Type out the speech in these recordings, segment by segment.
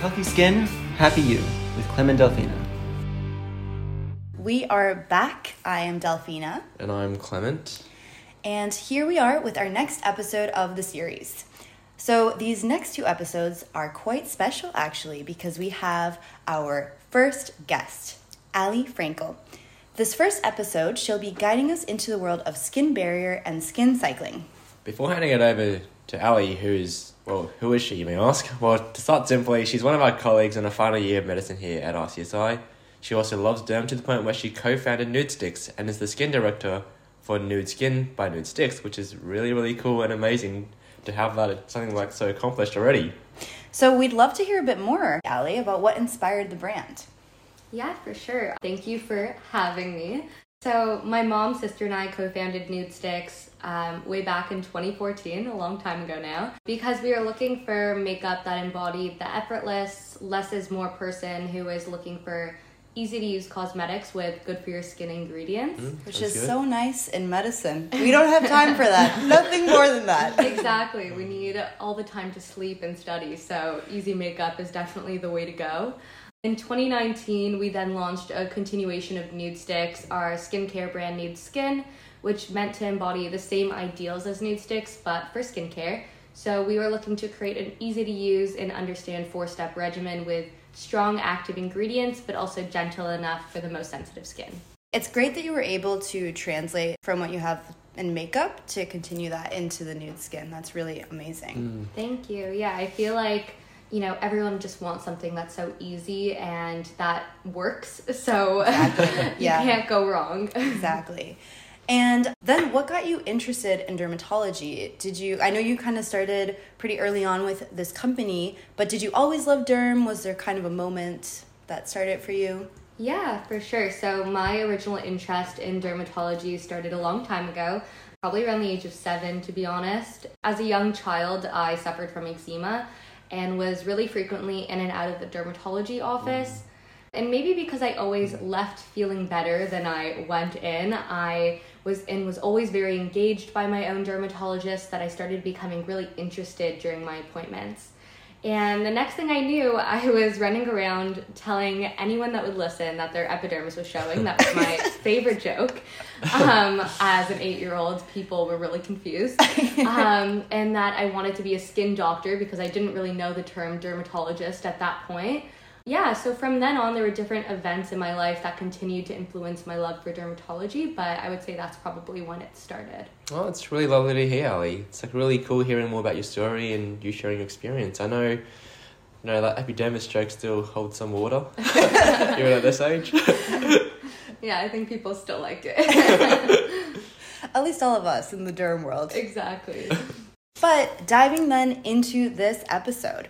Healthy Skin, Happy You with Clem and Delfina. We are back. I am Delfina. And I'm Clement. And here we are with our next episode of the series. So, these next two episodes are quite special actually because we have our first guest, Ali Frankel. This first episode, she'll be guiding us into the world of skin barrier and skin cycling. Before handing it over to Ali, who is, well, who is she, you may ask? Well, to start simply, she's one of our colleagues in the final year of medicine here at RCSI. She also loves derm to the point where she co founded Nudestix and is the skin director for Nude Skin by Nudestix, which is really, really cool and amazing to have that something like so accomplished already. So, we'd love to hear a bit more, Ali, about what inspired the brand. Yeah, for sure. Thank you for having me. So, my mom, sister, and I co founded Nudestix um, way back in 2014, a long time ago now, because we were looking for makeup that embodied the effortless, less is more person who is looking for easy to use cosmetics with good for your skin ingredients. Mm, Which is good. so nice in medicine. We don't have time for that. Nothing more than that. exactly. We need all the time to sleep and study, so easy makeup is definitely the way to go. In 2019, we then launched a continuation of Nudestix, our skincare brand Nude Skin, which meant to embody the same ideals as Nudestix but for skincare. So we were looking to create an easy to use and understand four step regimen with strong active ingredients but also gentle enough for the most sensitive skin. It's great that you were able to translate from what you have in makeup to continue that into the nude skin. That's really amazing. Mm. Thank you. Yeah, I feel like you know everyone just wants something that's so easy and that works. So you Yeah. can't go wrong. Exactly. And then what got you interested in dermatology? Did you I know you kind of started pretty early on with this company, but did you always love derm? Was there kind of a moment that started for you? Yeah, for sure. So my original interest in dermatology started a long time ago, probably around the age of seven, to be honest. As a young child, I suffered from eczema and was really frequently in and out of the dermatology office. And maybe because I always left feeling better than I went in, I was and was always very engaged by my own dermatologist that I started becoming really interested during my appointments. And the next thing I knew, I was running around telling anyone that would listen that their epidermis was showing. That was my favorite joke. Um, as an eight year old, people were really confused. Um, and that I wanted to be a skin doctor because I didn't really know the term dermatologist at that point. Yeah, so from then on, there were different events in my life that continued to influence my love for dermatology, but I would say that's probably when it started. Well, it's really lovely to hear, Ali. It's like really cool hearing more about your story and you sharing your experience. I know, you know, that epidermis joke still holds some water, even at this age. Yeah, I think people still liked it. At least all of us in the derm world. exactly. But diving then into this episode,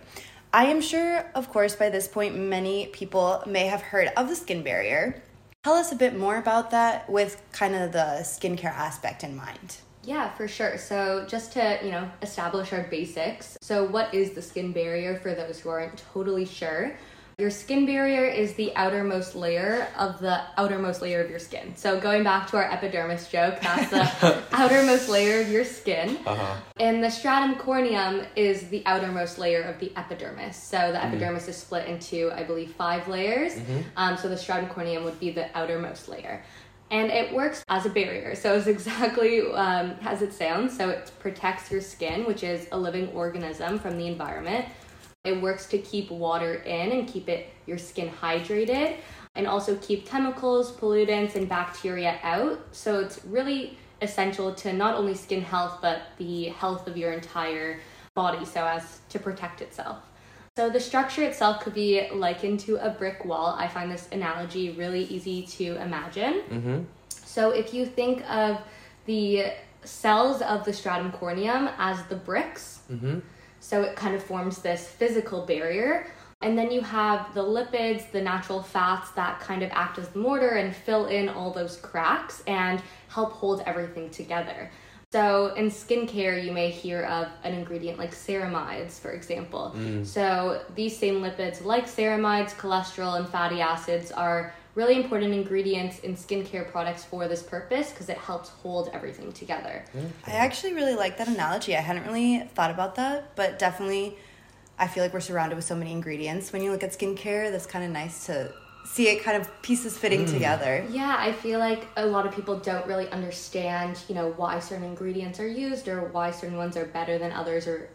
I am sure, of course, by this point, many people may have heard of the skin barrier. Tell us a bit more about that with kind of the skincare aspect in mind. Yeah, for sure. So, just to, you know, establish our basics. So, what is the skin barrier for those who aren't totally sure? Your skin barrier is the outermost layer of the outermost layer of your skin. So, going back to our epidermis joke, that's the outermost layer of your skin. Uh-huh. And the stratum corneum is the outermost layer of the epidermis. So the epidermis is split into, I believe, five layers. Um, so the stratum corneum would be the outermost layer. And it works as a barrier. So it's exactly um, as it sounds. So it protects your skin, which is a living organism, from the environment. It works to keep water in and keep it your skin hydrated and also keep chemicals, pollutants, and bacteria out. So it's really essential to not only skin health but the health of your entire body so as to protect itself. So the structure itself could be likened to a brick wall. I find this analogy really easy to imagine. Mm-hmm. So if you think of the cells of the stratum corneum as the bricks, Mm-hmm. So it kind of forms this physical barrier. And then you have the lipids, the natural fats that kind of act as the mortar and fill in all those cracks and help hold everything together. So in skincare, you may hear of an ingredient like ceramides, for example. Mm. So these same lipids, like ceramides, cholesterol, and fatty acids, are really important ingredients in skincare products for this purpose because it helps hold everything together. I actually really like that analogy. I hadn't really thought about that, but definitely I feel like we're surrounded with so many ingredients. When you look at skincare, that's kind of nice to see it kind of pieces fitting mm. together. Yeah, I feel like a lot of people don't really understand, you know, why certain ingredients are used or why certain ones are better than others or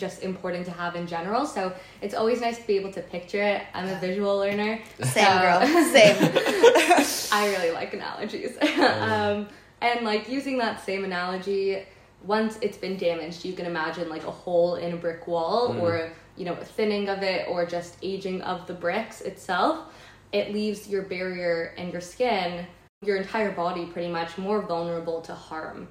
just important to have in general. So it's always nice to be able to picture it. I'm a visual learner. Same so girl, same. I really like analogies. um, and like using that same analogy, once it's been damaged, you can imagine like a hole in a brick wall or, you know, a thinning of it or just aging of the bricks itself. It leaves your barrier and your skin, your entire body pretty much more vulnerable to harm.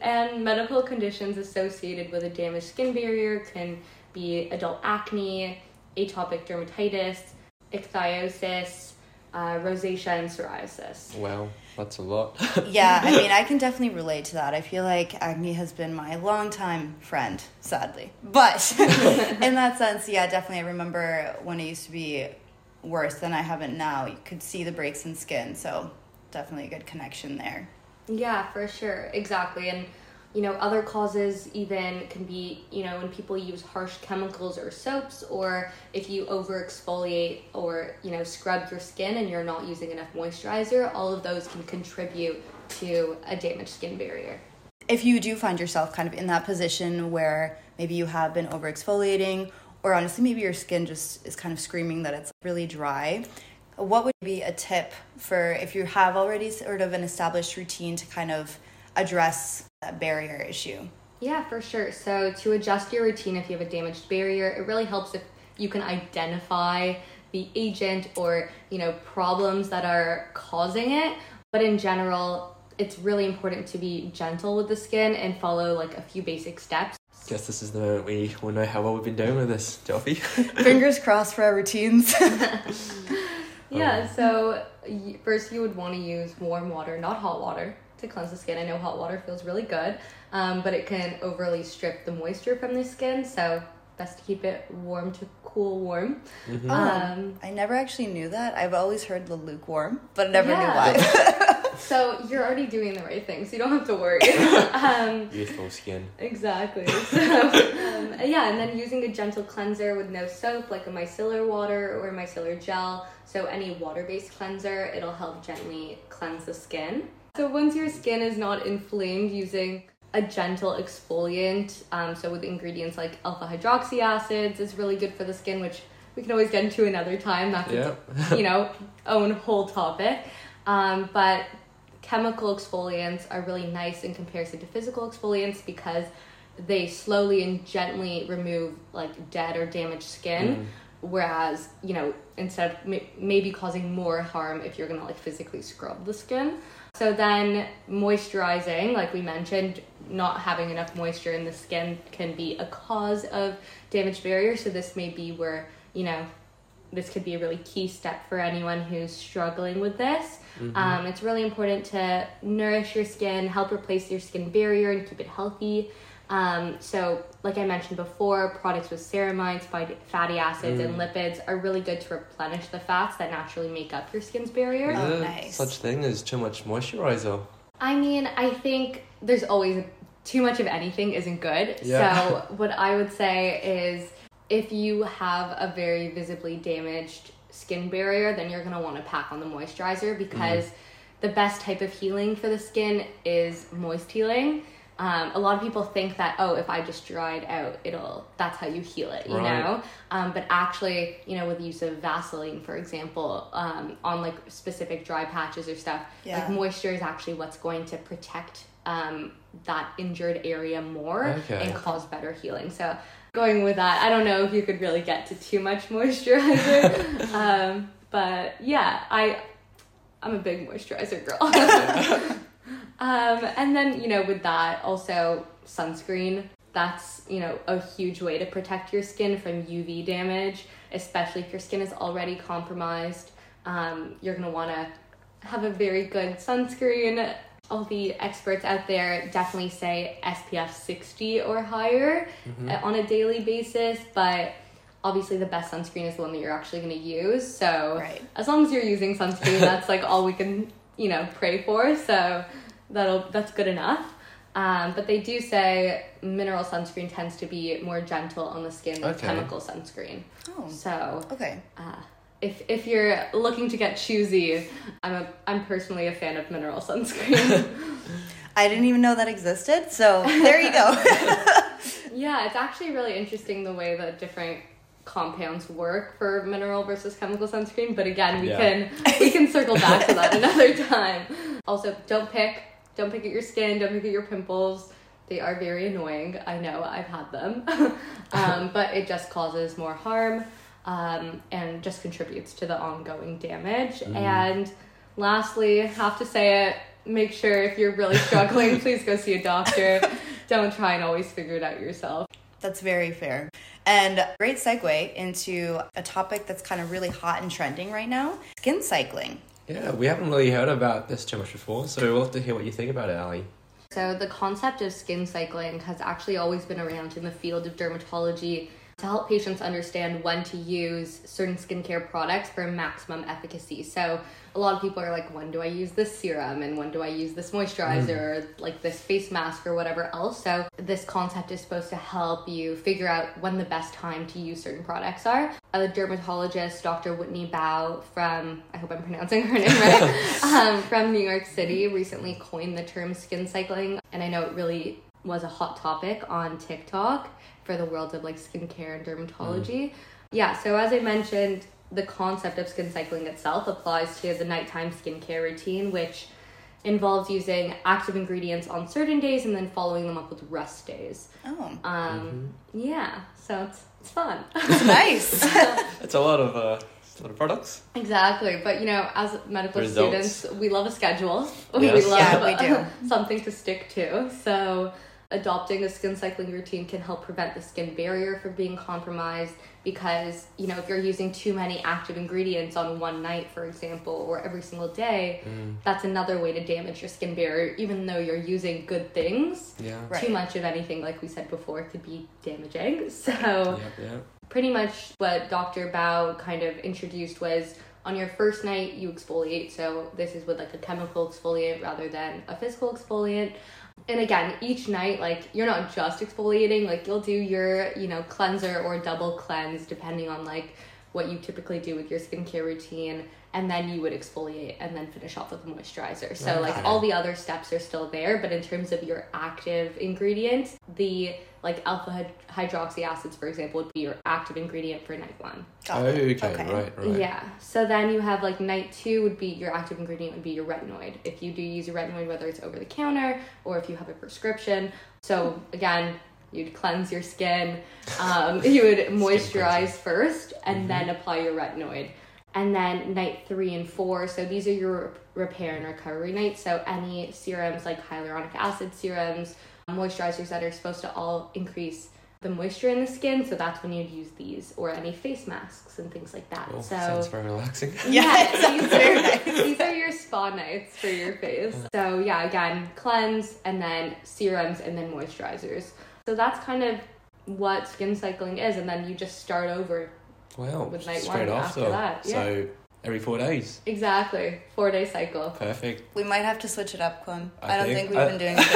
And medical conditions associated with a damaged skin barrier can be adult acne, atopic dermatitis, ichthyosis, uh, rosacea, and psoriasis. Well, that's a lot. yeah, I mean, I can definitely relate to that. I feel like acne has been my longtime friend, sadly. But in that sense, yeah, definitely. I remember when it used to be worse than I have it now. You could see the breaks in skin, so definitely a good connection there. Yeah, for sure. Exactly. And, you know, other causes even can be, you know, when people use harsh chemicals or soaps, or if you over exfoliate or, you know, scrub your skin and you're not using enough moisturizer, all of those can contribute to a damaged skin barrier. If you do find yourself kind of in that position where maybe you have been over exfoliating, or honestly, maybe your skin just is kind of screaming that it's really dry, what would be a tip for if you have already sort of an established routine to kind of address that barrier issue? Yeah, for sure. So to adjust your routine if you have a damaged barrier, it really helps if you can identify the agent or, you know, problems that are causing it. But in general, it's really important to be gentle with the skin and follow like a few basic steps. Guess this is the moment we will know how well we've been doing with this, Delphi. Fingers crossed for our routines. Yeah, so first you would want to use warm water, not hot water, to cleanse the skin. I know hot water feels really good, um, but it can overly strip the moisture from the skin, so best to keep it warm to cool warm. Um, I never actually knew that. I've always heard the lukewarm, but never knew why. so you're already doing the right thing, so you don't have to worry. um, Youthful skin. Exactly. So, um, yeah, and then using a gentle cleanser with no soap, like a micellar water or a micellar gel. So, any water based cleanser, it'll help gently cleanse the skin. So, once your skin is not inflamed, using a gentle exfoliant, um, so with ingredients like alpha hydroxy acids, is really good for the skin, which we can always get into another time. That's its, Yeah. you know, own whole topic. Um, but chemical exfoliants are really nice in comparison to physical exfoliants because they slowly and gently remove like dead or damaged skin. Mm. Whereas you know instead of may- maybe causing more harm if you're gonna like physically scrub the skin. So then moisturizing like we mentioned not having enough moisture in the skin can be a cause of damaged barrier. So this may be where you know this could be a really key step for anyone who's struggling with this. Um, it's really important to nourish your skin, help replace your skin barrier, and keep it healthy. Um, so, like I mentioned before, products with ceramides, fatty acids, and lipids are really good to replenish the fats that naturally make up your skin's barrier. Oh, Is there nice. Such thing as too much moisturizer. I mean, I think there's always too much of anything isn't good. Yeah. So, what I would say is if you have a very visibly damaged skin barrier, then you're going to want to pack on the moisturizer because the best type of healing for the skin is moist healing. Um, a lot of people think that oh, if I just dried out, it'll that's how you heal it, you Right. know. Um, but actually, you know, with the use of Vaseline, for example, um, on like specific dry patches or stuff, Yeah. like moisture is actually what's going to protect um, that injured area more Okay. and cause better healing. So going with that, I don't know if you could really get to too much moisturizer, um, but yeah, I I'm a big moisturizer girl. um, and then you know with that also sunscreen. That's you know a huge way to protect your skin from UV damage, especially if your skin is already compromised. Um, you're gonna want to have a very good sunscreen. All the experts out there definitely say SPF 60 or higher uh, on a daily basis, but obviously the best sunscreen is the one that you're actually going to use. So Right. as long as you're using sunscreen, that's like all we can, you know, pray for. So that'll that's good enough. Um, but they do say mineral sunscreen tends to be more gentle on the skin than Okay. chemical sunscreen. Oh. So Okay. uh, if if you're looking to get choosy, I'm a I'm personally a fan of mineral sunscreen. I didn't even know that existed, so there you go. yeah, it's actually really interesting the way that different compounds work for mineral versus chemical sunscreen. But again, we Yeah. can we can circle back to that another time. Also, don't pick don't pick at your skin. Don't pick at your pimples. They are very annoying. I know I've had them, um, but it just causes more harm um, and just contributes to the ongoing damage. And lastly, have to say it. Make sure if you're really struggling, please go see a doctor. Don't try and always figure it out yourself. That's very fair. And great segue into a topic that's kind of really hot and trending right now skin cycling. Yeah, we haven't really heard about this too much before, so we'll have to hear what you think about it, Ali. So, the concept of skin cycling has actually always been around in the field of dermatology to help patients understand when to use certain skincare products for maximum efficacy. So, a lot of people are like, when do I use this serum and when do I use this moisturizer or like this face mask or whatever else? So, this concept is supposed to help you figure out when the best time to use certain products are. A dermatologist, Dr. Whitney Bowe from, I hope I'm pronouncing her name right, um, from New York City, recently coined the term skin cycling. And I know it really was a hot topic on TikTok for the world of like skincare and dermatology. Yeah, so as I mentioned, the concept of skin cycling itself applies to the nighttime skincare routine, which involves using active ingredients on certain days and then following them up with rest days. Oh, Um, Yeah, so it's, it's fun. It's nice. It's a lot of uh, a lot of products. Exactly, but you know, as medical Results. students, we love a schedule. We Yes. love Yeah, we do. something to stick to. So, adopting a skin cycling routine can help prevent the skin barrier from being compromised because, you know, if you're using too many active ingredients on one night, for example, or every single day, mm. that's another way to damage your skin barrier even though you're using good things. Yeah. Right. Too much of anything, like we said before, could be damaging. So, Yep, yep. pretty much what Dr. Bowe kind of introduced was on your first night you exfoliate. So this is with like a chemical exfoliant rather than a physical exfoliant. And again, each night, like you're not just exfoliating, like you'll do your, you know, cleanser or double cleanse depending on like what you typically do with your skincare routine. And then you would exfoliate and then finish off with a moisturizer. So like all the other steps are still there, but in terms of your active ingredient, the like alpha hydroxy acids, for example, would be your active ingredient for night one. Oh, it. okay, right, right. Yeah. So then you have like night two would be your active ingredient would be your retinoid. If you do use a retinoid, whether it's over the counter or if you have a prescription. So again, you'd cleanse your skin. Um, you would moisturize first and then apply your retinoid. And then night three and four, so these are your repair and recovery nights. So any serums like hyaluronic acid serums, moisturizers that are supposed to all increase the moisture in the skin. So that's when you'd use these, or any face masks and things like that. Oh, so sounds very relaxing. Yeah, these are, nice. these are your spa nights for your face. So yeah, again, cleanse and then serums and then moisturizers. So that's kind of what skin cycling is, and then you just start over. Wow, With night straight one after. after that, So every four days. Exactly, four day cycle. Perfect. We might have to switch it up, Clem. I, I don't think- think, we've I- been doing a good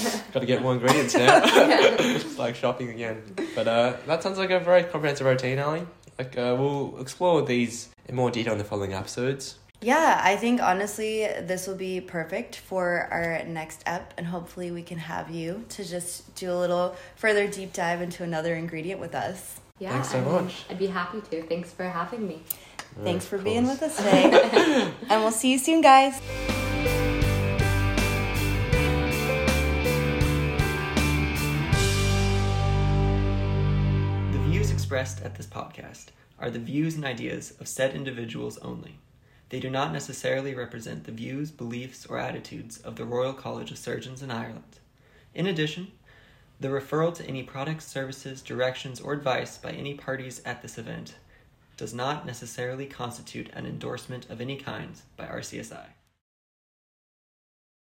job. Got to get more ingredients now. it's like shopping again. But uh, that sounds like a very comprehensive routine, Ali. Like uh, we'll explore these in more detail in the following episodes. Yeah, I think honestly this will be perfect for our next ep, and hopefully we can have you to just do a little further deep dive into another ingredient with us. Yeah, Thanks so I mean, much. I'd be happy to. Thanks for having me. Thanks for being with us today, and we'll see you soon, guys. The views expressed at this podcast are the views and ideas of said individuals only. They do not necessarily represent the views, beliefs, or attitudes of the Royal College of Surgeons in Ireland. In addition, the referral to any products, services, directions, or advice by any parties at this event does not necessarily constitute an endorsement of any kind by RCSI.